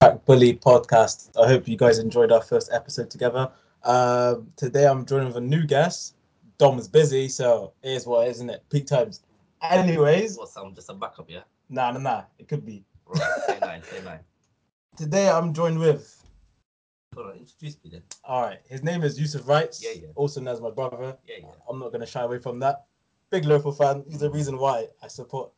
Back Bully podcast. I hope you guys enjoyed our first episode together. Um, today I'm joined with a new guest. Dom is busy, so it is what it is, isn't it? Peak times. Anyways, What's I'm just a backup, yeah? nah, nah, nah. It could be. Right, say nine, say nine. Today I'm joined with. Hold on, introduce me then. All right, his name is Yusuf Wrights, Yeah, yeah. also known as my brother. Yeah, yeah. I'm not gonna shy away from that. Big local fan. He's the reason why I support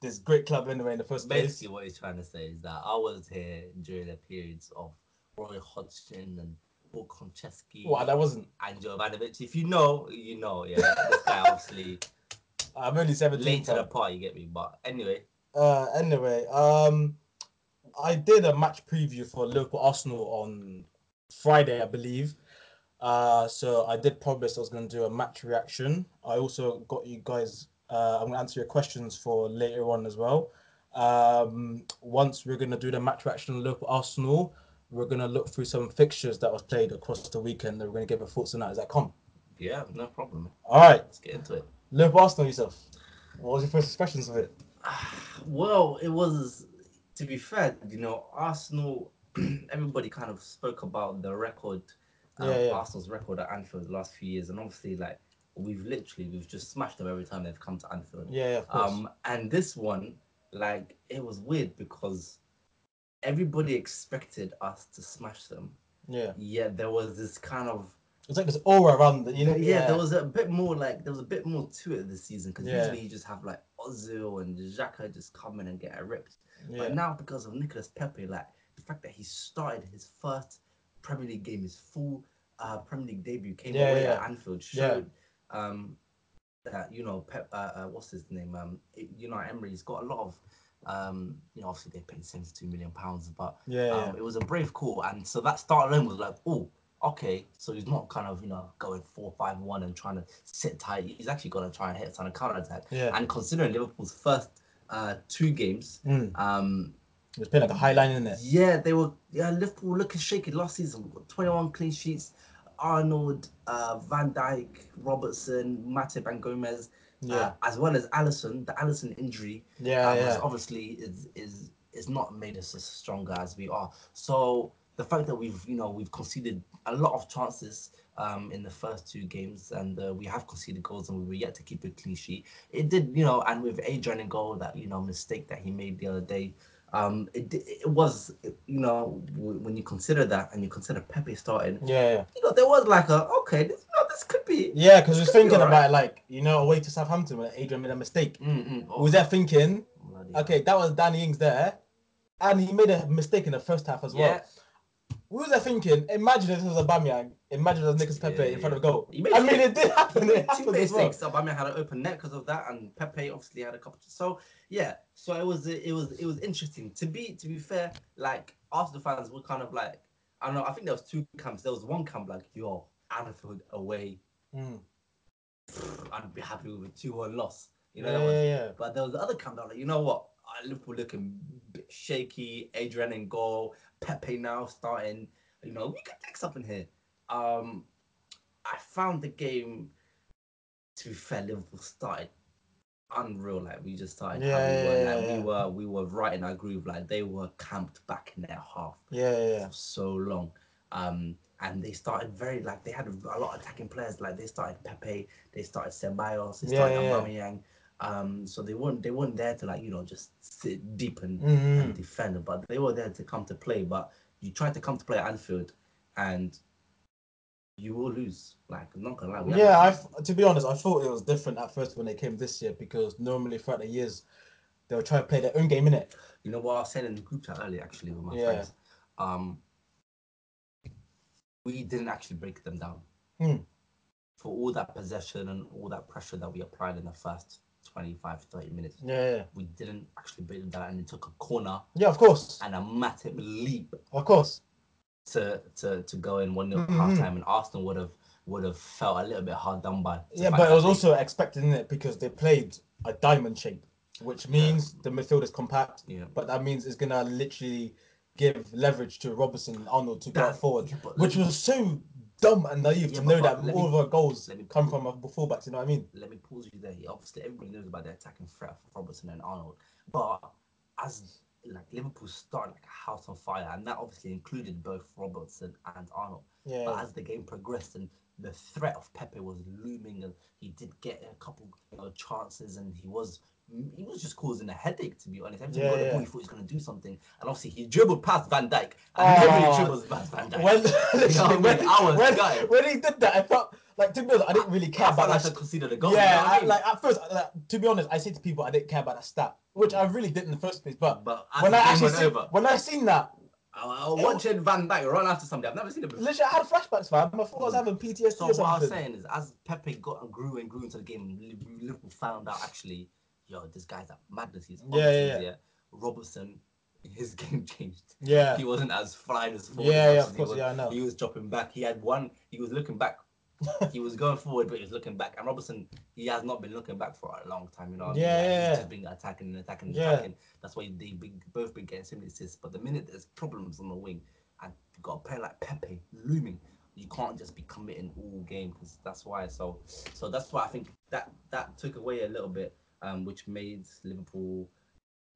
this great club anyway in the first place. Basically, what he's trying to say is that I was here during the periods of Roy Hodgson and Paul Konchesky Well, that wasn't. and Jovanovic. If you know, you know, yeah. this guy obviously I'm only 17. late to the party, you get me? But anyway, Uh, anyway, um, I did a match preview for Liverpool Arsenal on Friday, I believe. Uh, so I did promise I was going to do a match reaction. I also got you guys. Uh, I'm going to answer your questions for later on as well. Um, once we're going to do the match reaction on Liverpool Arsenal, we're going to look through some fixtures that was played across the weekend. And we're going to give a thoughts on that. Is that com? yeah, no problem. All right, Let's get into it. Liverpool Arsenal yourself. What was your first impressions of it? Well, it was to be fair, you know, Arsenal. everybody kind of spoke about the record, um, Yeah, yeah. Arsenal's record at Anfield the last few years, and obviously, like we've literally we've just smashed them every time they've come to Anfield. Yeah, yeah, of course. Um, and this one, like, it was weird because everybody expected us to smash them. yeah. Yet there was this kind of It's like this aura around the, you know. yeah, there was a bit more like there was a bit more to it this season because Yeah. usually you just have like Ozil and Xhaka just come in and get ripped. Yeah. But now because of Nicolas Pepe, like the fact that he started his first Premier League game, his full uh, Premier League debut came Yeah, away yeah. at Anfield, Yeah. showed um, that you know Pep, uh, uh, what's his name? Um, it- you know Emery's got a lot of. Um, you know, obviously they paid seventy-two million pounds, but Yeah, um, it was a brave call, and so that start alone was like, oh, okay, so he's not kind of you know going four five one and trying to sit tight. He's actually going to try and hit us on a counter attack. yeah. And considering Liverpool's first uh, two games, Mm. um, It was playing like a high line in it. yeah, they were yeah Liverpool looking shaky last season. Twenty one clean sheets. Arnold, uh, Van Dijk, Robertson, Matip, and Gomez, Yeah, uh, as well as Alisson. The Alisson injury yeah, um, yeah. obviously is is is not made us as stronger as we are. So the fact that we've you know we've conceded a lot of chances um, in the first two games and uh, we have conceded goals and we were yet to keep a clean sheet. It did you know and with Adrian in goal that you know mistake that he made the other day. Um, it, it was you know when you consider that and you consider Pepe starting, Yeah, yeah. you know there was like a okay this, know, this could be Yeah, because we was Could be thinking about it, like, you know, away to Southampton when Adrian made a mistake. Mm-mm, We was there thinking, bloody okay, that was Danny Ings there, and he made a mistake in the first half as well. We was there thinking, imagine if this was Aubameyang, imagine if it was Nicolas Pepe Yeah, in front of goal. I two- mean, it did happen. It happened as well. mistakes. Aubameyang had an open net because of that, and Pepe obviously had a couple. So yeah, so it was it was it was interesting. To be to be fair, like Arsenal fans were kind of like I don't know. I think there was two camps. There was one camp like yo Anfield away. Mm. I'd be happy with a two-one loss. You know yeah, that was. yeah, yeah. But there was the other camp that like you know what. Liverpool looking bit shaky. Adrian in goal. Pepe now starting. You know we could take something here. Um, I found the game. To be fair, Liverpool started unreal. Like we just started. Yeah, we were, yeah, like yeah, we were, we were right in our groove. Like they were camped back in their half Yeah, yeah, yeah. for so long. Um, and they started very like they had a lot of attacking players. Like they started Pepe, they started Ceballos, they Yeah, started yeah, yeah. Um, so they weren't they weren't there to like you know just sit deep and, Mhm. and defend, but they were there to come to play. But you tried to come to play at Anfield, and you will lose. Like I'm not gonna lie. Yeah, I, to be honest, I thought it was different at first when they came this year because normally throughout the years they were trying to play their own game in it. You know what I was saying in the group chat earlier, actually, with my Yeah. friends. Um, we didn't actually break them down. Hmm. For all that possession and all that pressure that we applied in the first 25, 30 minutes, Yeah, yeah, we didn't actually them down and it took a corner yeah. Of course, and a massive leap of course. to to, to go in 1 0 Mhm. half time and Arsenal would have would have felt a little bit hard done by. Yeah, but it that was also expected in it because they played a diamond shape, which means the midfield is compact. Yeah. But that means it's gonna literally give leverage to Robertson and Arnold to go forward, which was so dumb and naive Yeah, to know that all me- of our goals come from a fullbacks. You know what I mean? let me pause you there. Obviously, everybody knows about the attacking threat of Robertson and Arnold, but as like Liverpool started like a house on fire, and that obviously included both Robertson and Arnold. Yeah. But as the game progressed and the threat of Pepe was looming, and he did get a couple you know, chances, and he was he was just causing a headache to be honest. Every time Yeah, he got the ball, he thought he was going to do something, and obviously he dribbled past Van Dijk, and ah. nobody Oh, dribbles past Van Dijk. when, You know I when. I was when, gutted. when he did that, I felt like to be honest, I didn't really care I about felt like that. I considered a goal. yeah, you know I, I mean? like at first, like, to be honest, I said to people I didn't care about that stat, which I really didn't in the first place. But, but when I actually went see, over, when I seen that, I, I was watching Van Dijk run after somebody. I've never seen it before. literally, I had flashbacks, fam. I thought I was having PTSD. So what I was saying is, as Pepe got and grew and grew into the game, Li- Liverpool found out actually, yo, this guy's at madness. He's Yeah, yeah, yeah. Robertson, his game changed. Yeah. he wasn't as flying as forward. Yeah, yeah, of course, was. yeah, I know. He was dropping back. He had one. He was looking back. he was going forward, but he was looking back. And Robertson, he has not been looking back for a long time. You know, what I mean? Yeah, Like, yeah, He's just been attacking and attacking and Yeah. attacking. That's why they been, both been getting similar assists. But the minute there's problems on the wing, and you've got a player like Pepe looming, you can't just be committing all game because that's why. So, so that's why I think that that took away a little bit, um, which made Liverpool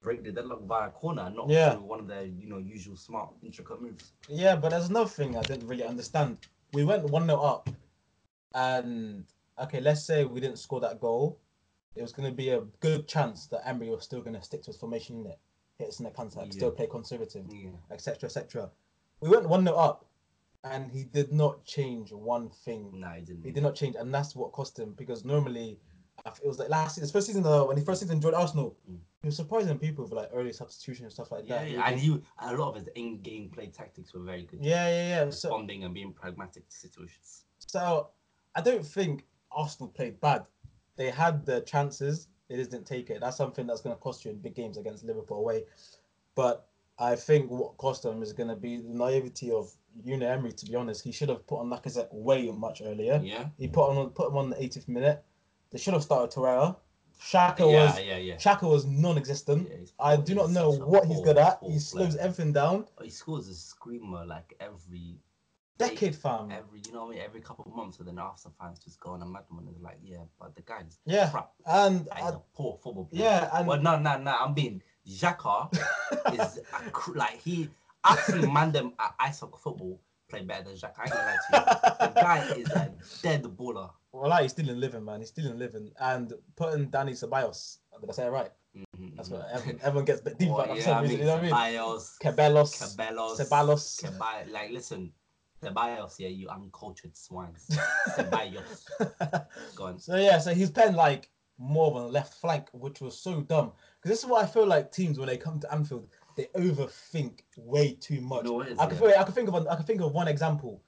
break the deadlock via corner, not Yeah. through one of their you know usual smart intricate moves. Yeah, but there's another thing I didn't really understand. We went 1 0 up, and okay, let's say we didn't score that goal. It was going to be a good chance that Emery was still going to stick to his formation in it, hit us in the contact, still play conservative, Yeah. etc. etc. We went 1 0 up, and he did not change one thing. No, he didn't. He did not change, and that's what cost him because normally it was like last season, first season though, when he first season joined Arsenal, Mm. he was surprising people with like early substitution and stuff like Yeah, that. yeah, and he a lot of his in-game play tactics were very good. yeah, yeah, yeah. So, responding and being pragmatic to situations. So I don't think Arsenal played bad. They had the chances, they just didn't take it. That's something that's going to cost you in big games against Liverpool away. But I think what cost them is going to be the naivety of Unai Emery. To be honest, he should have put on Lacazette way much earlier. Yeah. He put on put him on the 80th minute. They should have started Torreira. Xhaka Yeah, was yeah, yeah. Xhaka was non-existent. Yeah, I do not know what he's good at. He slows player. everything down. Oh, he scores a screamer like every Decade fam. every you know what I mean, every couple of months, and then after fans just go on a madman and they're like, yeah, but the guy's Yeah, crap. and He's a poor football player. yeah, and well, no, no, no. I'm being Xhaka is a cr- like he. I've seen Mandem at ice hockey football play better than Xhaka. I ain't gonna lie to you. The guy is a dead baller. Well, like, he's still in living, man. He's still in living. And putting Dani Ceballos, did I say it right? Mhm, That's what everyone, everyone gets bit deep about for yeah, I mean, You know what I mean? Ceballos, Cabellos, Ceballos, Ceballos. Ceballos. Like, listen, Ceballos, yeah, you uncultured swines. Ceballos. Go on. so yeah, so he's playing like more on the left flank, which was so dumb. Because this is what I feel like teams when they come to Anfield, they overthink way too much. what it is, I can yeah. feel, I can think of one, I can think of one example.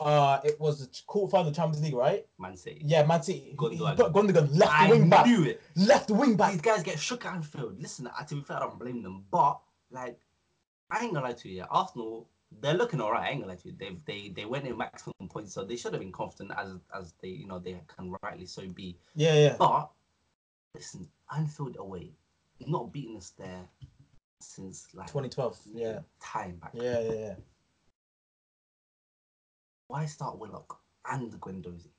Uh, it was the quarterfinal Champions League, right? Man City. Yeah, Man City. Gundogan. Gundogan left I wing back. knew it. Left wing back. These guys get shook at Anfield. Listen, uh, to be fair, I don't blame them. But, like, I ain't gonna lie to you, yeah. Arsenal, they're looking alright. I ain't gonna lie to you. They've, they they went in maximum points, so they should have been confident as as they you know they can rightly so be. Yeah, yeah. But listen, Anfield away, not beating us there since like 2012. Yeah. time back. Yeah, yeah, yeah. Why start Willock and Guendouzi?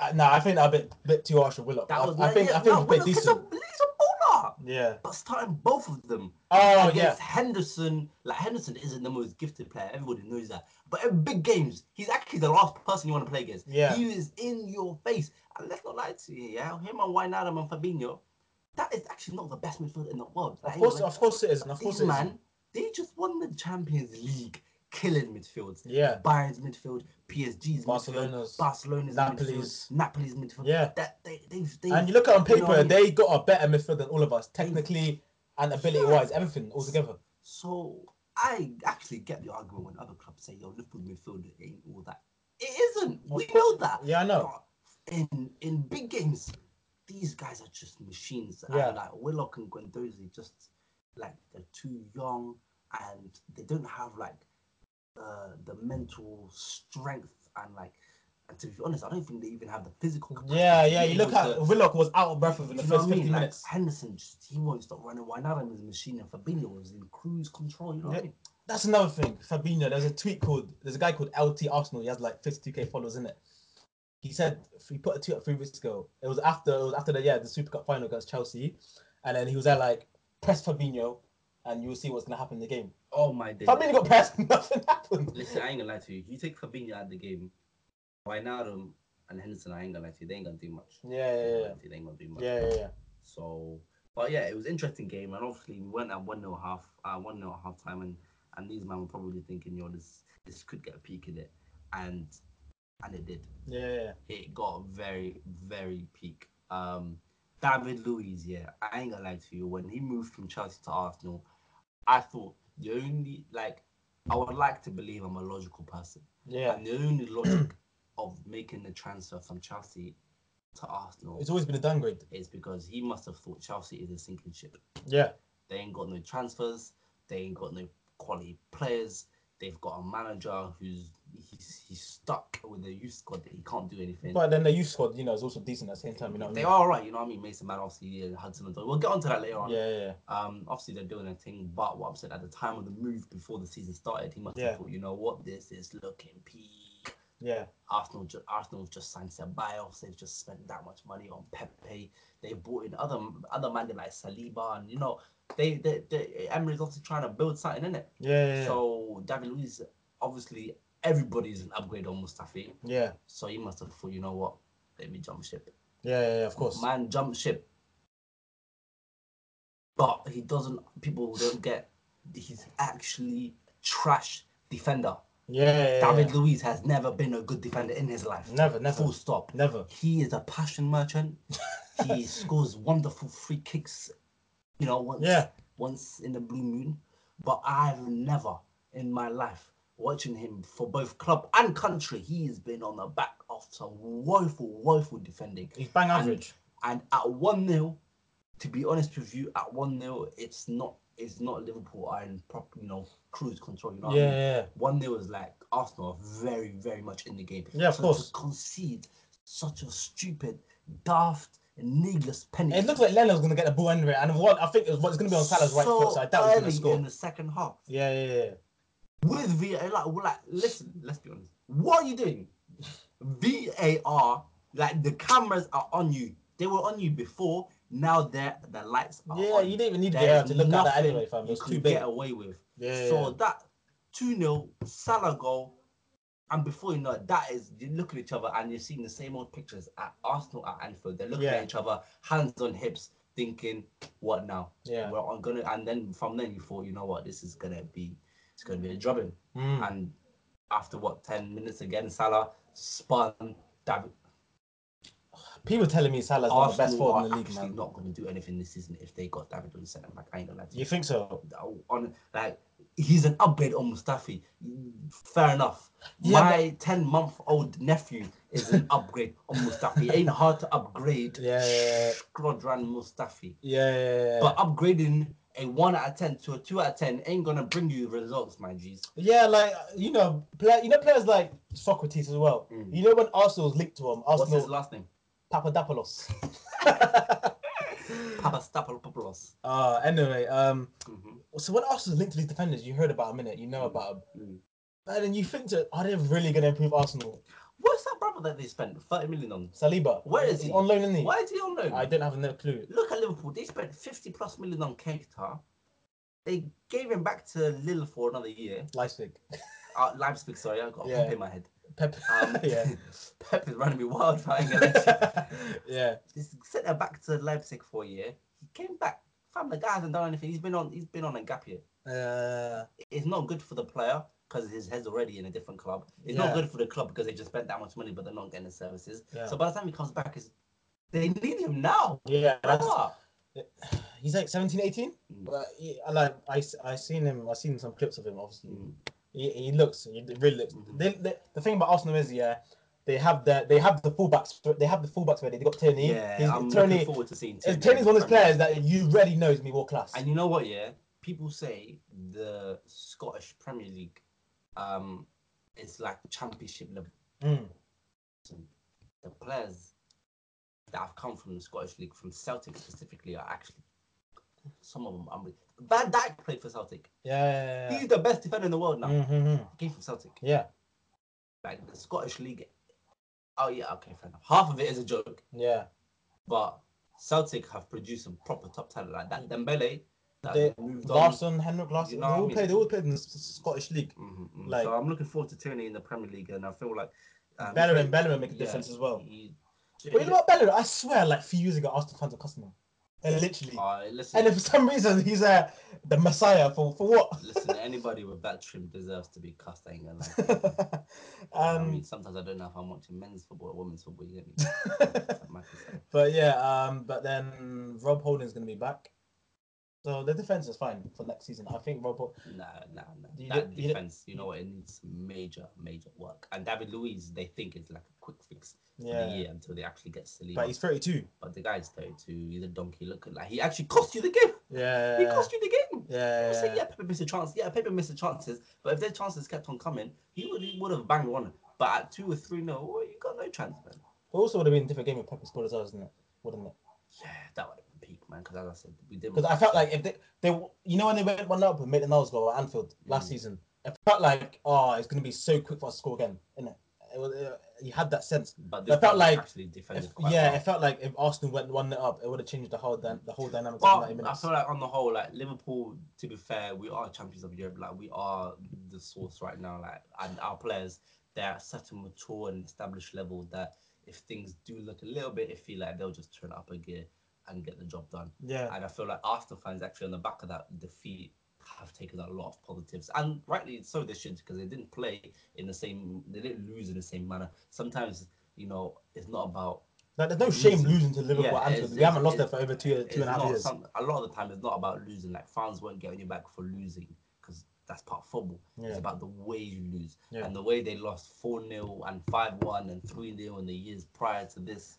Uh, no, I think that a bit bit too harsh of Willock. That I, was I think yeah, I think no, he played Willock a, decent. he's a bowler. Yeah. But starting both of them Oh yeah. against Henderson, like Henderson isn't the most gifted player. Everybody knows that. But in big games, he's actually the last person you want to play against. Yeah. He is in your face. And let's not lie to you, yeah. Him and Wijnaldum and Fabinho, that is actually not the best midfield in the world. Of course, of course it is, and of course it is. man, they just won the Champions League, killing midfields. Yeah. Bayern's midfield, PSG's Barcelona's, midfield, Barcelona's Napoli's. midfield, Napoli's midfield. Yeah. That they they've, they've And you look at on you know paper, I mean? they got a better midfield than all of us, technically and ability wise, everything altogether. So I actually get the argument when other clubs say, "Yo, Liverpool midfield ain't all that." It isn't. We know that. Yeah, I know. But in in big games, these guys are just machines. Yeah. And like Willock and Guendouzi, just like they're too young and they don't have like uh, the mental strength and like. And to be honest, I don't think they even have the physical. Yeah, yeah. You look at to- Willock was out of breath within the first what I 50 mean? Like, minutes. Henderson just he won't stop running. Why Wijnaldum was a machine, and Fabinho was in cruise control. You know what I mean? That's another thing. Fabinho, there's a tweet called, there's a guy called LT Arsenal. He has like 52k followers in it. He said he put a tweet up three weeks ago. It was after it was after the yeah the Super Cup final against Chelsea, and then he was there like press Fabinho, and you'll see what's gonna happen in the game. Oh my days. Fabinho got pressed, nothing happened. Listen, I ain't gonna lie to you. You take Fabinho out of the game, Wijnaldum and Henderson, I ain't gonna lie to you. They ain't gonna do much. Yeah, yeah, yeah, lie to you, They ain't gonna do much. yeah, yeah, yeah. So, but yeah, it was interesting game, and obviously we went at one 0 half, uh, one 0 half time, and and these men were probably thinking, yo, this this could get a peak in it, and and it did. yeah, yeah. It got very very peak. Um, David Luiz, yeah, I ain't gonna lie to you. When he moved from Chelsea to Arsenal, I thought the only like I would like to believe I'm a logical person, Yeah, and the only logic of making the transfer from Chelsea to Arsenal it's always been a downgrade. is because he must have thought Chelsea is a sinking ship. Yeah, They ain't got no transfers. They ain't got no quality players. They've got a manager who's he's, he's stuck with a youth squad that he can't do anything. but then the youth squad, you know, is also decent at the same time. You know, they I mean? are right, you know what I mean. Mason Mount, obviously, yeah, Hudson Odoi. We'll get onto that later on. Yeah, yeah, yeah. Um, obviously they're doing their thing, but what I'm saying at the time of the move before the season started, he must Yeah. have thought, you know what, this is looking peak. Yeah. Arsenal, ju- Arsenal's just signed Ceballos. They've just spent that much money on Pepe. They bought in other other man like Saliba, and you know they they, they Emery's obviously trying to build something in it. Yeah, yeah, yeah. So David Luiz, obviously everybody's an upgrade on Mustafi. yeah, So he must have thought, you know what, let me jump ship. yeah, yeah, yeah, of course. Man, jump ship. But he doesn't. People don't get. He's actually trash defender. Yeah, David yeah. Luiz has never been a good defender in his life. Never, never. Full stop. Never. He is a passion merchant. he scores wonderful free kicks. You know, once Yeah. once in the blue moon. But I've never in my life watching him for both club and country. He has been on the back of some woeful, woeful defending. He's bang And- average. And at one 0 to be honest with you, at one 0 it's not it's not Liverpool are in proper, you know, cruise control. You know what I Yeah, mean? yeah, yeah. One 0 was like Arsenal are very, very much in the game. Yeah, of so course. To concede such a stupid, daft, and needless penalty. It looks like Leonard's gonna get the ball anyway, and what I think is what's gonna be on Salah's right foot, so I doubt he's gonna early score. in the second half Yeah, yeah, yeah. with VAR. Like, like, listen, let's be honest. What are you doing? VAR, like the cameras are on you. They were on you before. Now they're the lights are Yeah, on you didn't even need VAR to look at that anyway, fam. It You was could too big. get away with. Yeah, So yeah. that 2 0 Salah goal, and before you know it, that is you look at each other and you're seeing the same old pictures at Arsenal at Anfield. They're looking Yeah. at each other, hands on hips, thinking, "What now? Yeah. we're on gonna." And then from then you thought, you know what, this is gonna be, it's gonna be a drubbing. Mm. And after what ten minutes again, Salah spun. David, People telling me Salah's not the best forward in the league, actually man. not gonna do anything this season if they got David Luiz centre back. I ain't gonna lie to you. You think so? on like he's an upgrade on Mustafi. Fair enough. Yeah, My ten month old nephew is an upgrade on Mustafi. It ain't hard to upgrade Yeah, yeah, yeah. Mustafi. Yeah, yeah, yeah. But upgrading a one out of ten to a two out of ten ain't gonna bring you results, my G's. Yeah, like you know, play, you know players like Sokratis as well. You know when Arsenal's linked to him, Mm. What's his last name? Papadopoulos. Papastapalopoulos. uh anyway, um, Mhm. so when linked to these defenders, you heard about a minute, you know about him, Mm. and then you think to, are they really gonna improve Arsenal? What's that brother that they spent 30 million on? Saliba, Where is He's he? on loan, isn't he? Why is he on loan? I don't have no clue. Look at Liverpool. They spent 50 plus million on Keita. They gave him back to Lille for another year. Leipzig, Uh, Leipzig, sorry, I got Yeah. Pep in my head. Pep. Um, yeah, Pep is running me wild England. yeah, Just sent her back to Leipzig for a year. He came back. Fam, the guy hasn't done anything. He's been on. He's been on a gap year. uh, It's not good for the player because his head's already in a different club. It's Yeah. not good for the club because they just spent that much money, but they're not getting the services. Yeah. So by the time he comes back, is they need him now. yeah. That's, he's like 17, 18. Mm. But he, I like I I seen him. I seen some clips of him. Obviously, Mm. He, he looks. He really looks. Mhm. They, they, the thing about Arsenal is, yeah, they have the they have the fullbacks. They have the fullbacks ready. They got Tony. Yeah, He's, I'm Tony. looking forward to seeing. Tierney Tony's one of those players that you really know is gonna be world class. And you know what? Yeah, people say the Scottish Premier League, um, is like Championship level. Mm. The players that have come from the Scottish League, from Celtic specifically, are actually some of them. Are, Van Dijk played for Celtic. Yeah, yeah, yeah. He's the best defender in the world now. yeah. Mhm. He came from Celtic. yeah, Like the Scottish League. Oh yeah, okay, fair enough. Half of it is a joke, yeah. but Celtic have produced some proper top talent like that. Dembele that They, moved on. Larsson, Henrik Larsson, You know they what I all mean? played. They all played in the Scottish league. Mhm, mhm. Like- so I'm looking forward to Tierney in the Premier League, and I feel like um, Bellerin- Bellerin make a difference as well. he- But you know what, Bellerin? I swear, like a few years ago, Arsenal fans were cussing him. Literally. Uh, listen, And if for some reason he's uh, the messiah for for what? listen, anybody with that trim deserves to be cussed. I ain't gonna lie. I um, mean, sometimes I don't know if I'm watching men's football or women's football. You get me? Something like that. but yeah, um, but then Rob Holding's gonna be back. So the defense is fine for next season. I think Rob. Hol- Nah, nah, nah. You that defense, you know what? It needs major, major work. And David Luiz, they think it's like quick fix Yeah. the year until they actually get Saliba. But he's 32. But the guy's 32. He's a donkey looking like he actually cost you the game. Yeah. He cost you the game. Yeah. You say, yeah, Pepe missed a chance. Yeah, Pepe missed the chances. But if their chances kept on coming, he would he would have banged one. But at two or three, no, well, you got no chance, man. It also would have been a different game if Pep scored as well, isn't it? Wouldn't it? Yeah, that would have been peak, man. Because as I said, we didn't. Because I felt like if they, they, you know, when they went one up and made the Niles goal at Anfield last Mm. season, it felt like, oh, it's going to be so quick for us to score again, innit? It was, uh, you had that sense. but it this felt like actually If, defended quite yeah, well. it felt like if Arsenal went one it up, it would have changed the whole the whole dynamic 90 I feel like on the whole, like Liverpool, to be fair, we are champions of Europe. Like we are the source right now. Like and our players, they're at such a mature and established level that if things do look a little bit iffy, like they'll just turn up a gear and get the job done. yeah, And I feel like Arsenal fans actually on the back of that defeat have taken a lot of positives, and rightly so they should because they didn't play in the same, they didn't lose in the same manner. Sometimes you know it's not about like, there's no shame losing. losing to Liverpool Yeah, at Anfield. it's- We haven't lost there for over two two and a half years. Some, a lot of the time, it's not about losing. Like fans won't get on your back for losing because that's part of football. Yeah. It's about the way you lose Yeah. and the way they lost four 0 and five one and three 0 in the years prior to this.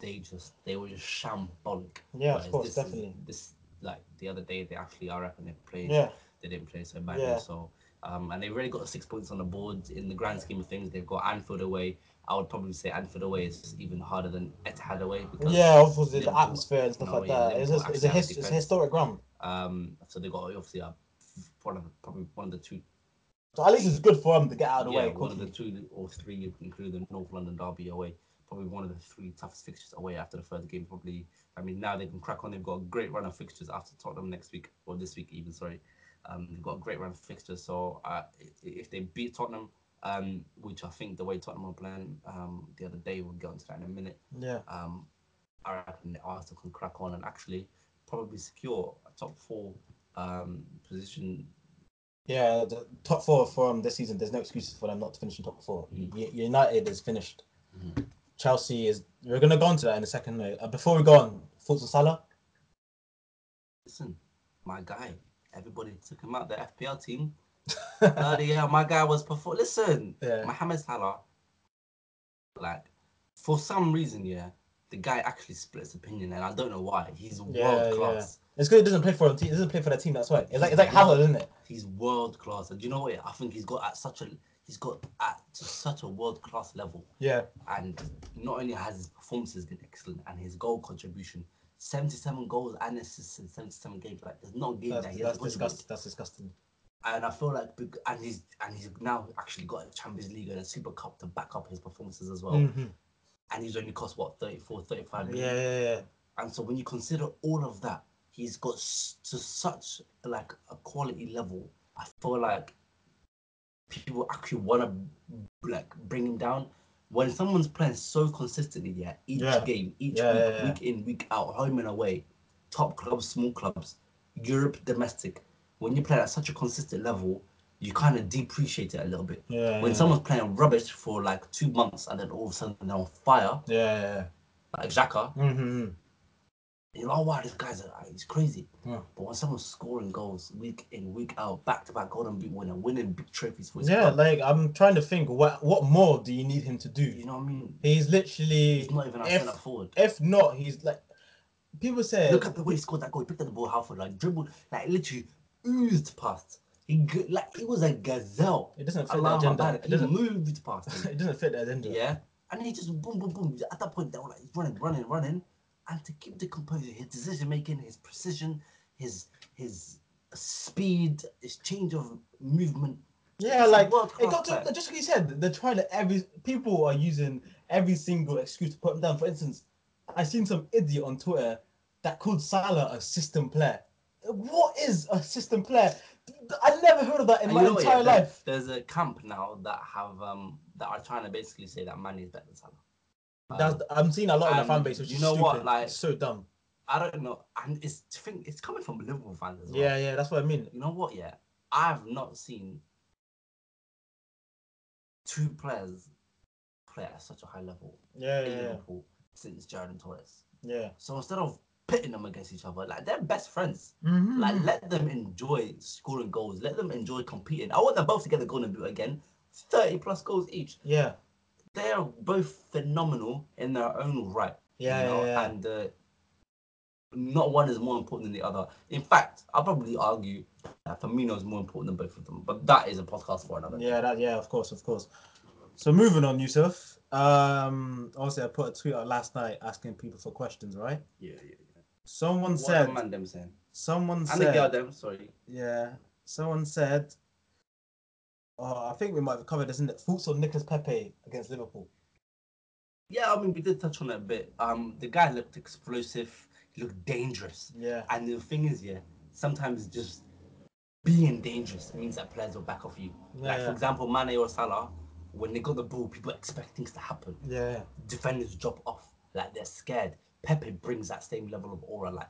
They just they were just shambolic. Yeah, of course, is- definitely. this like the other day they actually are. I reckon they played. Yeah, They didn't play so badly. Yeah. So um, and they've already got six points on the board in the grand scheme of things. They've got Anfield away. I would probably say Anfield away is even harder than Etihad away because yeah, obviously the atmosphere and stuff like that. It's, it's, a his, it's a historic ground. Um, so they got obviously a, one of the, probably one of the two, So at least it's good for them to get out of the yeah, way one of the two or three, including the North London derby away. Probably one of the three toughest fixtures away after the third game. Probably, I mean, now they can crack on. They've got a great run of fixtures after Tottenham next week or this week even. Sorry, um, they've got a great run of fixtures. So uh, if they beat Tottenham, um, which I think the way Tottenham are playing um, the other day, we'll get into that in a minute. Yeah, um, I reckon Arsenal can crack on and actually probably secure a top four um, position. yeah. The top four for them this season. There's no excuses for them not to finish in top four. Mm. U- United is finished. Mhm. Chelsea is. We're gonna go on to that in a second. Uh, before we go on, thoughts on Salah? Listen, my guy, everybody took him out the FPL team. Bloody hell, my guy was perform. Listen, Yeah. Mohamed Salah, like, for some reason, yeah, the guy actually splits opinion, and I don't know why. He's world yeah. class. It's good. It doesn't play for a team. It doesn't play for the team. That's why. It's like it's like Hazard, isn't it? He's world class, and you know what? I think he's got at such a he's got at such a world class level. Yeah. and not only has his performances been excellent and his goal contribution 77 goals and assists in 77 games like there's not a game That's, that he that's disgusting. That's disgusting. and I feel like and he's and he's now actually got a Champions League and a Super Cup to back up his performances as well Mhm. and he's only cost what 34 35 Yeah, yeah, yeah. and so when you consider all of that he's got s- to such like a quality level I feel like people actually want to like bring him down when someone's playing so consistently yeah each Yeah. game each Yeah, week yeah, week in week out home and away top clubs small clubs Europe domestic when you play at such a consistent level you kind of depreciate it a little bit Yeah. when yeah, someone's playing rubbish for like two months and then all of a sudden they're on fire Yeah, yeah. like Xhaka Mm-hmm. You know, oh wow, this guy's a, he's crazy. Yeah. But when someone's scoring goals week in, week out, back to back Golden Boot winner, winning big trophies for his Yeah, club, like I'm trying to think what what more do you need him to do? you know what I mean? He's literally He's not even our if centre forward. if not, he's like people say Look at the way he scored that goal. He picked up the ball halfway, like dribbled, like literally oozed past. He like he was a gazelle. it doesn't fit the agenda. It He doesn't moved past him. it doesn't fit the agenda. yeah, and he just boom, boom, boom. At that point, they were like he's running, running, running, and to keep the composure, his decision making, his precision, his his speed, his change of movement. Yeah, It's like it got to, just like you said, they're trying to every people are using every single excuse to put him down. For instance, I seen some idiot on Twitter that called Salah a system player. What is a system player? I never heard of that in And my you know what, entire yeah, life. There's a camp now that have um that are trying to basically say that Mane is better than Salah. That's, I'm seeing a lot in the fan base, which you is know what, like- It's so dumb. I don't know, and it's think it's coming from Liverpool fans as well. Yeah, yeah, that's what I mean. You know what? Yeah, I've not seen two players play at such a high level Yeah, in yeah, yeah. Liverpool since Gerrard Torres. yeah. So instead of pitting them against each other, like they're best friends. Mhm. Like let them enjoy scoring goals. Let them enjoy competing. I want them both to get the golden boot again. Thirty plus goals each. yeah, They are both phenomenal in their own right. Yeah, you know? yeah, yeah. And uh, not one is more important than the other. In fact, I'll probably argue that Firmino is more important than both of them. But that is a podcast for another. yeah, that, yeah, of course, of course. So moving on, Yusuf. Um, obviously, I put a tweet out last night asking people for questions, right? yeah, yeah. yeah. Someone What said, man them saying? someone said. And the girl them. Sorry. yeah, someone said, oh, I think we might have covered this, isn't it? Thoughts on Nicolas Pepe against Liverpool. Yeah, I mean we did touch on it a bit. Um, the guy looked explosive. He looked dangerous. Yeah, And the thing is, yeah, sometimes just being dangerous means that players will back off you. Yeah, like, for example, Mane or Salah, when they got the ball, people expect things to happen. yeah, Defenders drop off, like they're scared. Pepe brings that same level of aura. Like,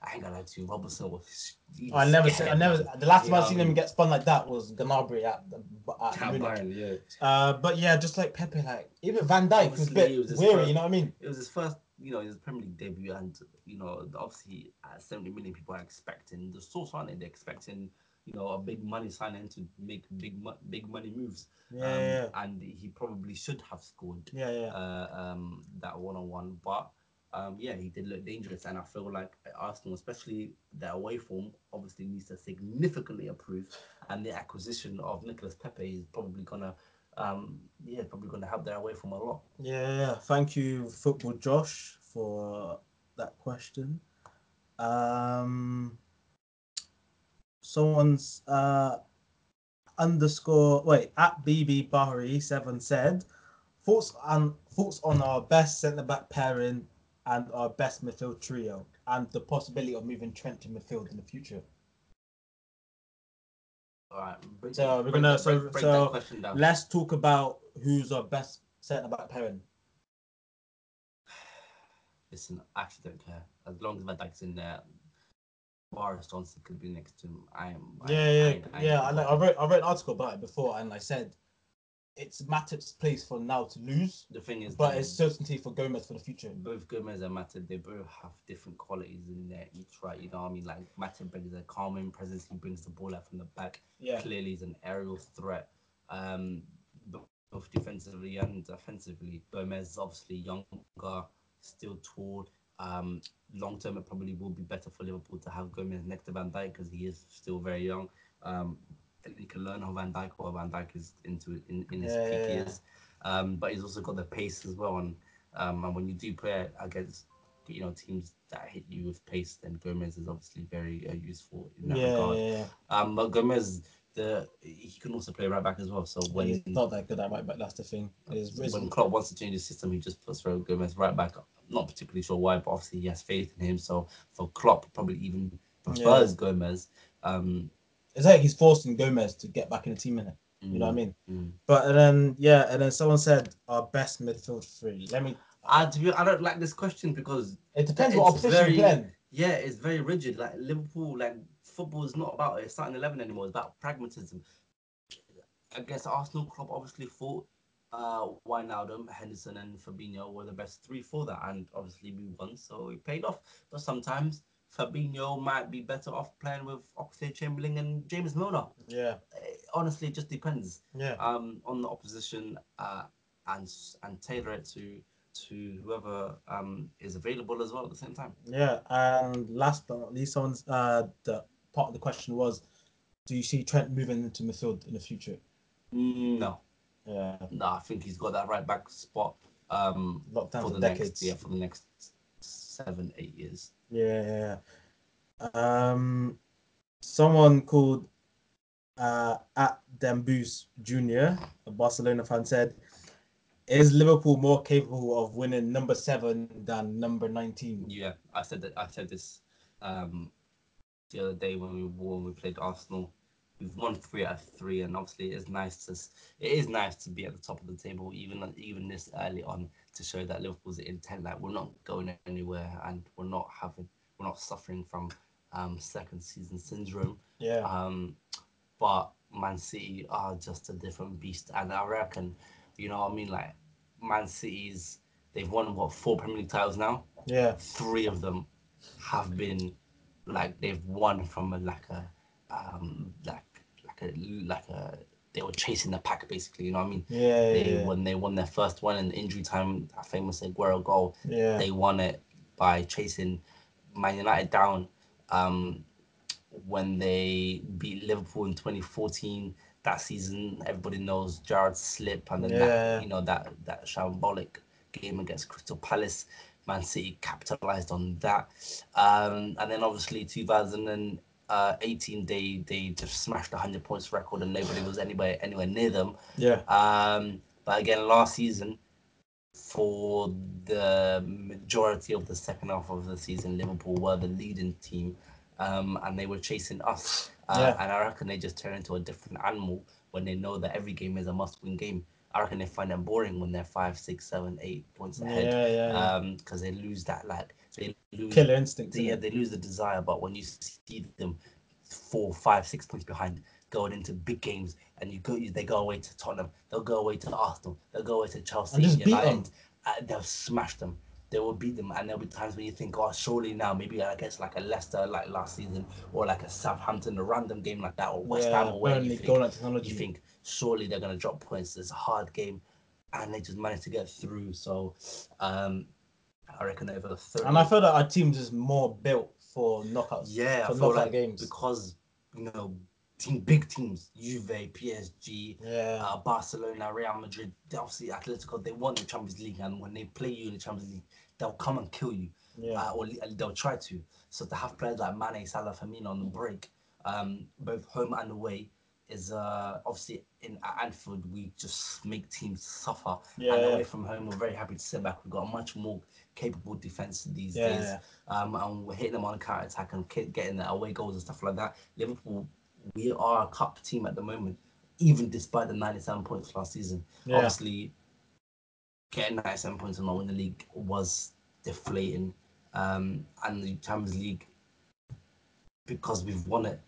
I ain't gonna lie to you, Robertson was. I never, said, I never. The last You time I know seen I him get spun like that was Gnabry at, the- at At Bayern, yeah. Uh, but yeah, just like Pepe, like even Van Dijk was a bit it was weary. first- You know what I mean? It was his first, you know, his Premier League debut, and you know, obviously, uh, 70 million people are expecting the source, aren't they? They're expecting, you know, a big money signing to make big, big money moves. Yeah, Um, yeah, And he probably should have scored yeah, yeah. uh, um, that one on one, but um, yeah, he did look dangerous, and I feel like Arsenal, especially their away form, obviously needs to significantly improve, and the acquisition of Nicolas Pepe is probably gonna, um, yeah, probably gonna help their away form a lot. Yeah. Thank you, Football Josh, for that question. Um, someone's uh underscore wait at BB Bahari seven said thoughts on thoughts on our best centre back pairing and our best midfield trio and the possibility of moving Trent to midfield in the future. All right, break, So we're gonna- so- break, so that question down. Let's talk about who's our best centre back pairing. Listen, I actually don't care as long as Van Dijk's in there. Boris Johnson could be next to him. I am. Yeah, I yeah, ain't- I yeah. I, like, I wrote I wrote an article about it before, and I said it's Matip's place for now to lose, The thing is, but it's certainty for Gomez for the future. both Gomez and Matip, they both have different qualities in there each, right? You know what I mean? Like Matip brings a calming presence, he brings the ball out from the back. Yeah, Clearly, he's an aerial threat. Um, both defensively and offensively. Gomez is obviously younger, still tall. Um, long term, it probably will be better for Liverpool to have Gomez next to Van Dijk because he is still very young. Um, he can learn how Van Dijk or Van Dijk is into it in, in his Yeah, peak years. Um, but he's also got the pace as well. And um, and when you do play against you know teams that hit you with pace, then Gomez is obviously very uh, useful in that yeah, regard. yeah, yeah. Um, but Gomez, the he can also play right back as well. So when He's not that good at right back. That's the thing. It's, when Klopp wants to change the system, he just puts Raul Gomez right back. I'm not particularly sure why, but obviously he has faith in him. So for Klopp, probably even prefers Gomez. Um, it's like he's forcing Gomez to get back in the team in it. You know what I mean? mm. But then yeah, and then someone said our best midfield three. Let me. I, to be, I don't like this question because It depends what opposition very- you're playing. yeah, it's very rigid. Like Liverpool, like football is not about a starting eleven anymore. It's about pragmatism. Against Arsenal, club obviously thought uh, Wijnaldum, Henderson, and Fabinho were the best three for that, and obviously we won, so it paid off. But sometimes Fabinho might be better off playing with Oxlade Chamberlain and James Milner. Yeah, It honestly, it just depends yeah, um, on the opposition uh, and and tailor it to to whoever um, is available as well at the same time. yeah. And last but not least, someone's uh the part of the question was, do you see Trent moving into midfield in the future? No, Yeah, no, I think he's got that right back spot um, locked down for for, the decades. next yeah for the next seven eight years. Yeah. Um, someone called uh, at Dembus Jr., a Barcelona fan, said, "Is Liverpool more capable of winning number seven than number 19? Yeah, I said that. I said this um, the other day when we when we played Arsenal. We've won three out of three, and obviously it's nice to it is nice to be at the top of the table, even even this early on, to show that Liverpool's intent. Like we're not going anywhere, and we're not having we're not suffering from um, second season syndrome. Yeah. Um, but Man City are just a different beast, and I reckon, you know, what I mean, like Man City's they've won what four Premier League titles now. Yeah. Three of them have been like they've won from a, like a um like like a like a they were chasing the pack basically. You know what I mean? Yeah. They yeah. when they won their first one in injury time, that famous Aguero goal. Yeah. They won it by chasing Man United down. Um, when they beat Liverpool in 2014, that season everybody knows Gerrard's slip and then Yeah. that you know that that shambolic game against Crystal Palace. Man City capitalized on that, um, and then obviously 2018 they they just smashed the 100 points record and nobody was anywhere anywhere near them. Yeah. Um, but again, last season, for the majority of the second half of the season, Liverpool were the leading team, um, and they were chasing us. Uh, Yeah. And I reckon they just turn into a different animal when they know that every game is a must-win game. I reckon they find it boring when they're five, six, seven, eight points ahead. Yeah, yeah, yeah. Um, because they lose that like they lose Killer instinct. yeah, they lose the desire, but when you see them four, five, six points behind going into big games and you go they go away to Tottenham, they'll go away to Arsenal, they'll go away to Chelsea, And just beat them. uh, they'll smash them. They will beat them, and there'll be times when you think, "Oh, surely now, maybe against like a Leicester, like last season, or like a Southampton, a random game like that, or West Yeah, Ham away." Burnley, You think, technology. you think surely they're gonna drop points. It's a hard game, and they just managed to get through. So, um, I reckon over the third. And I feel that our team's is more built for knockouts. Yeah, for I feel knockout like games. because you know, team big teams, Juve, PSG, Yeah. uh, Barcelona, Real Madrid, they obviously Atletico, they won the Champions League, and when they play you in the Champions League, they'll come and kill you, Yeah. uh, or they'll try to. So to have players like Mane, Salah, Firmino on the break, um, both home and away, is uh, obviously in at Anfield we just make teams suffer. Yeah, and away from home, we're very happy to sit back. We've got a much more capable defense these Yeah, days yeah. um, and we're hitting them on counter attack and getting the away goals and stuff like that. Liverpool, we are a cup team at the moment, even despite the 97 points last season. Yeah. Obviously, getting 97 points and not win the league was deflating. Um, and the Champions League, because we've won it,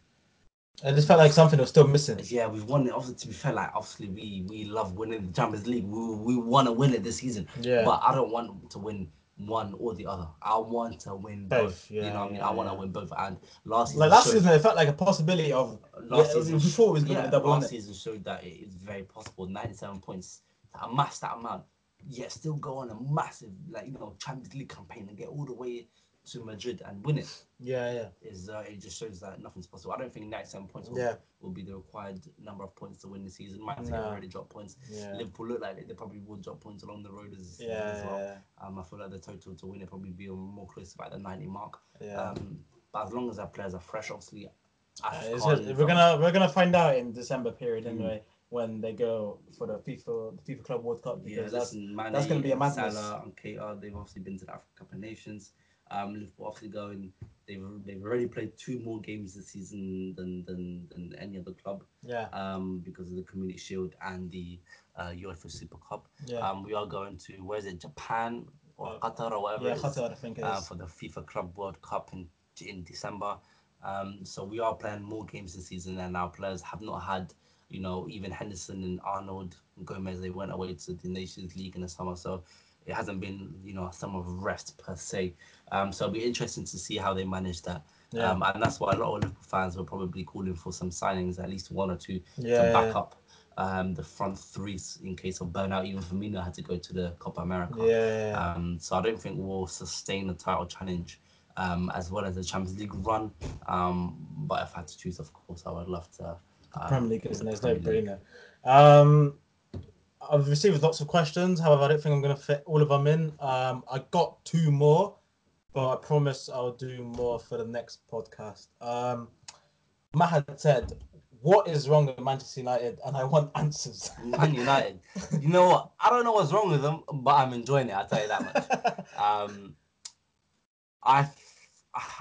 I just felt like something was still missing. yeah, we've won it. Obviously, to be fair, like obviously we we love winning the Champions League. We we want to win it this season. Yeah. But I don't want to win one or the other. I want to win both. Both, you know what I mean? yeah, I want to yeah. win both. And last season, Like last showed- season, it felt like a possibility of. last yeah, season, we thought it was going yeah, to double last season showed that it is very possible. 97 points to amass that amount, yet still go on a massive, like you know, Champions League campaign and get all the way to Madrid and win it. Yeah, yeah. Is uh, it just shows that nothing's possible. I don't think 97 points will, Yeah. will be the required number of points to win the season. City No. already dropped points. Yeah. Liverpool look like they probably will drop points along the road as, Yeah, as well. yeah, Um, I feel like the total to win it probably be more close to about the 90 mark. yeah. Um, but as long as our players are fresh, obviously, Uh, it's just- we're gonna we're gonna find out in December period Mm. anyway when they go for the FIFA the FIFA Club World Cup Yeah, because that's listen, Mane, that's gonna be a madness. Salah and KR, they've obviously been to the African Cup of Nations. Um, Liverpool obviously going. They've they've already played two more games this season than than, than any other club. yeah Um, because of the Community Shield and the uh, UEFA Super Cup. yeah Um, we are going to where is it? Japan or Uh, Qatar or whatever yeah is Qatar I think it uh, for the FIFA Club World Cup in in December. Um, so we are playing more games this season, and our players have not had, you know, even Henderson and Arnold and Gomez. They went away to the Nations League in the summer, so it hasn't been, you know, a summer of rest per se. Um, so it'll be interesting to see how they manage that. Yeah. Um, and that's why a lot of Liverpool fans were probably calling for some signings, at least one or two, Yeah, to back up um, the front three in case of burnout. Even Firmino had to go to the Copa America. Yeah, Um, so I don't think we'll sustain the title challenge um, as well as the Champions League run. Um, but if I had to choose, of course, I would love to. Um, Premier League is no brainer. Um, I've received lots of questions. However, I don't think I'm going to fit all of them in. Um, I got two more, but I promise I'll do more for the next podcast. Um, Matt had said, "What is wrong with Manchester United?" And I want answers. Man United. You know what? I don't know what's wrong with them, but I'm enjoying it. I'll tell you that much. Um, I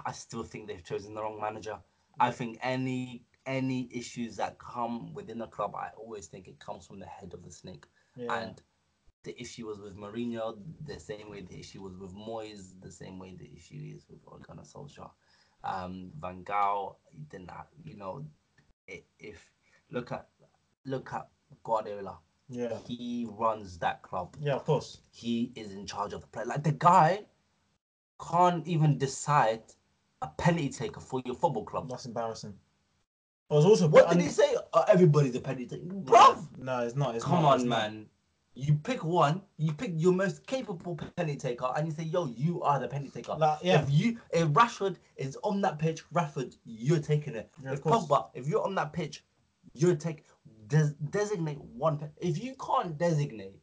I still think they've chosen the wrong manager. I think any any issues that come within the club, I always think it comes from the head of the snake. Yeah. And the issue was with Mourinho, the same way the issue was with Moyes, the same way the issue is with Ole Gunnar Solskjaer. Um, Van Gaal, didn't have, you know, if look at look at Guardiola, yeah. he runs that club. Yeah, of course. He is in charge of the play. Like the guy can't even decide a penalty taker for your football club. That's embarrassing. It was also What did he say? Uh, everybody's a penalty taker, bruv. No, it's not. It's Come not, on, it's not. man. You pick one. You pick your most capable penalty taker, and you say, "Yo, you are the penalty taker." Like, yeah. If you, if Rashford is on that pitch, Rashford, you're taking it. Yeah, if. Pogba, if you're on that pitch, you're taking. Des- designate one. Pe- if you can't designate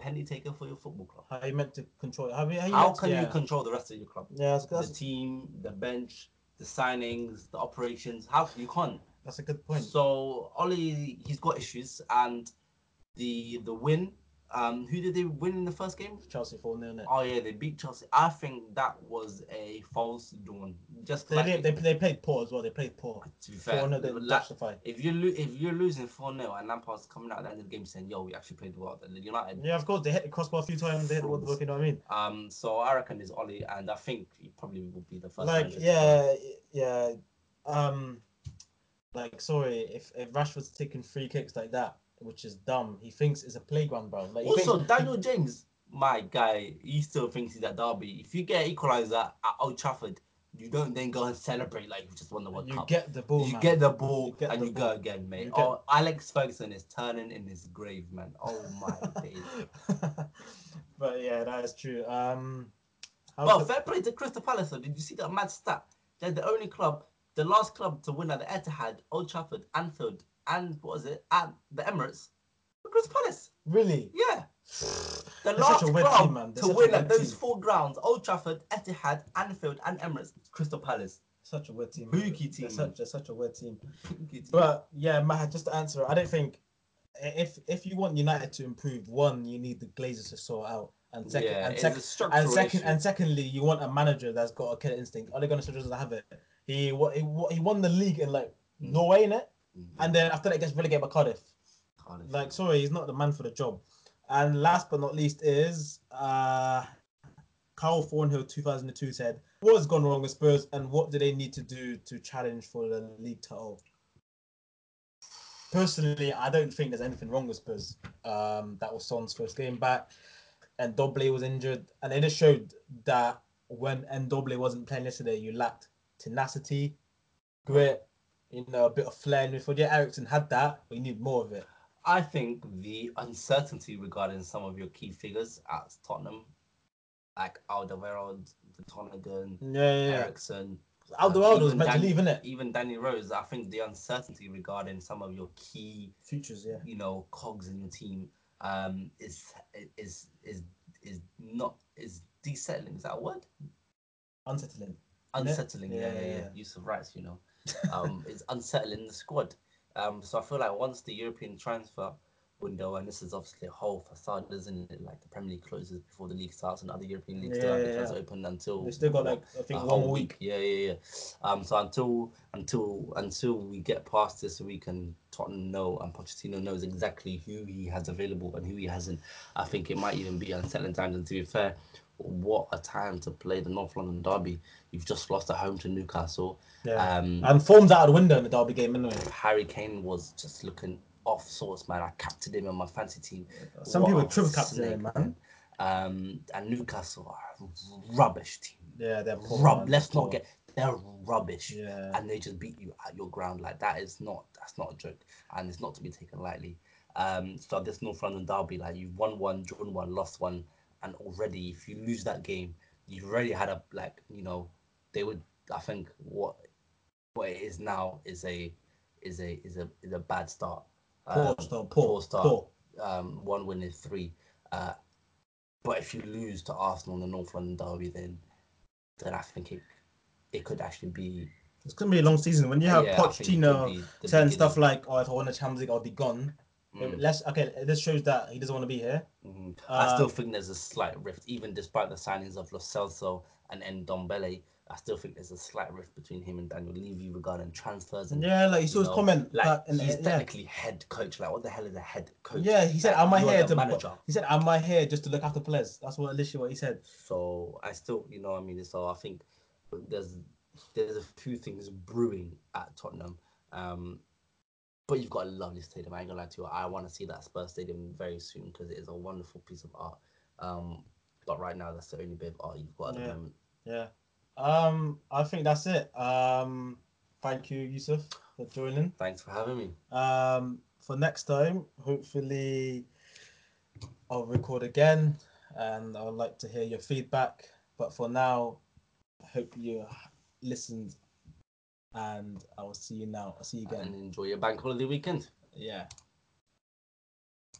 penalty taker for your football club, How you meant to control it? How, you- how, you how meant to- can yeah. you control the rest of your club? Yeah, that's, The that's, team, the bench, the signings, the operations. How you can't. That's a good point. So Ole, he's got issues, and the the win. Um, who did they win in the first game? Chelsea 4 0 Oh yeah, they beat Chelsea. I think that was a false dawn. Just They, like did, they, they played poor as well. They played poor. to be fair, 4 0 didn't la- justify. if you lo- if you're losing four 0 and Lampard's coming out at the end of the game saying, "Yo, we actually played well," then United. Yeah, of course. They hit the crossbar a few times. They hit the woodwork, you know what I mean? Um, so I reckon it's Ole, and I think he probably will be the first. like yeah yeah um like sorry if if rashford's taking free kicks like that which is dumb he thinks it's a playground bro like Also, thinks- Daniel James, my guy, he still thinks he's at Derby. If you get equalizer at Old Trafford, you don't then go and celebrate like you just won the World you Cup. get the ball you man. get the ball You get and the you ball. go again, mate. Get- Oh, Alex Ferguson is turning in his grave, man. Oh my days. but yeah that is true um But fair play to Crystal Palace. Though. Did you see that mad stat? They're the only club, the last club to win at the Etihad, Old Trafford, Anfield, and what was it? at the Emirates. Crystal Palace. really Yeah. The last such a weird club team, man. To win at those team. four grounds: Old Trafford, Etihad, Anfield, and Emirates. Crystal Palace. such a weird team Bookie man. team, they're such, they're such a weird team but yeah Matt, just to answer I don't think if if you want United to improve one you need the Glazers to sort out and second yeah, and second and second issue. and secondly, you want a manager that's got a killer instinct. Ole Gunnar Solskjaer doesn't have it. He he, he won the league in like Mm. Norway in it, Mhm. and then after that he gets relegated by Cardiff. Cardiff. Like, sorry, he's not the man for the job. And last but not least is uh, Carl Thornhill, two thousand and two said, "What has gone wrong with Spurs, and what do they need to do to challenge for the league title?" Personally, I don't think there's anything wrong with Spurs. Um, that was Son's first game back, and Ndombele was injured, and it just showed that when Ndombele wasn't playing yesterday, you lacked tenacity, grit, you know, a bit of flair in midfield. Yeah, Eriksen had that, but you need more of it. I think the uncertainty regarding some of your key figures at Tottenham, like Alderweireld, Vertonghen, Yeah, yeah, yeah. Eriksen, Alderweireld was even meant to Dan- leave, innit? even Danny Rose. I think the uncertainty regarding some of your key, Futures, yeah. you know, cogs in your team, um, is is is is not is desettling. Is that a word? Unsettling. Unsettling. Yeah, Yeah, yeah. Use of rights, you know, um, it's unsettling the squad. Um, so I feel like once the European transfer window, and this is obviously a whole facade, isn't it? Like the Premier League closes before the league starts, and other European leagues still Yeah, have yeah, the transfer yeah. open until They still got like I think a one whole more week. Yeah, yeah, yeah. Um, so until until until we get past this week and Tottenham know and Pochettino knows exactly who he has available and who he hasn't, I think it might even be unsettling times. And to be fair, what a time to play the North London derby. You've just lost at home to Newcastle. Yeah. Um, and form's out of the window in the derby game anyway. Harry Kane was just looking off source, man. I captained him on my fancy team. Some What people triple snake, him, man. Um, and Newcastle are a rubbish team. Yeah, they're poor. Rub. Let's they're not get. They're rubbish. Yeah. And they just beat you at your ground. Like that is not. That's not a joke, and it's not to be taken lightly. Um, so this North London derby, like you've won one, drawn one, lost one, and already if you lose that game, you've already had a like you know, they would. I think what what it is now is a is a is a is a bad start. Poor Um, start, poor, poor start. poor. Um, one win in three. Uh, but if you lose to Arsenal in the North London derby, then then I think it it could actually be. It's gonna be a long season when you have yeah, I think it could Pochettino saying stuff like, "Oh, if I win the Champions League, I'll be gone." Mm. Let's okay. This shows that he doesn't want to be here. Mhm. I still Uh, think there's a slight rift, even despite the signings of Lo Celso and Ndombele. I still think there's a slight rift between him and Daniel Levy regarding transfers. And, Yeah, like you saw his know, comment. Like that in- he's yeah. technically head coach. Like what the hell is a head coach? Yeah, he said, Like, "Am I here to?" manager? He said, "Am I here just to look after players?" That's what literally what he said. So I still, you know, I mean, so I think there's there's a few things brewing at Tottenham. Um, but you've got a lovely stadium. I ain't gonna lie to you. I want to see that Spurs stadium very soon because it is a wonderful piece of art. Um, but right now, that's the only bit of art you've got at Yeah. the moment. Yeah. Um, I think that's it. Um, thank you, Yusuf, for joining. Thanks for having me. Um, for next time, hopefully, I'll record again, and I would like to hear your feedback. But for now, I hope you listened, and I will see you now. I'll see you again. And enjoy your bank holiday weekend. Yeah.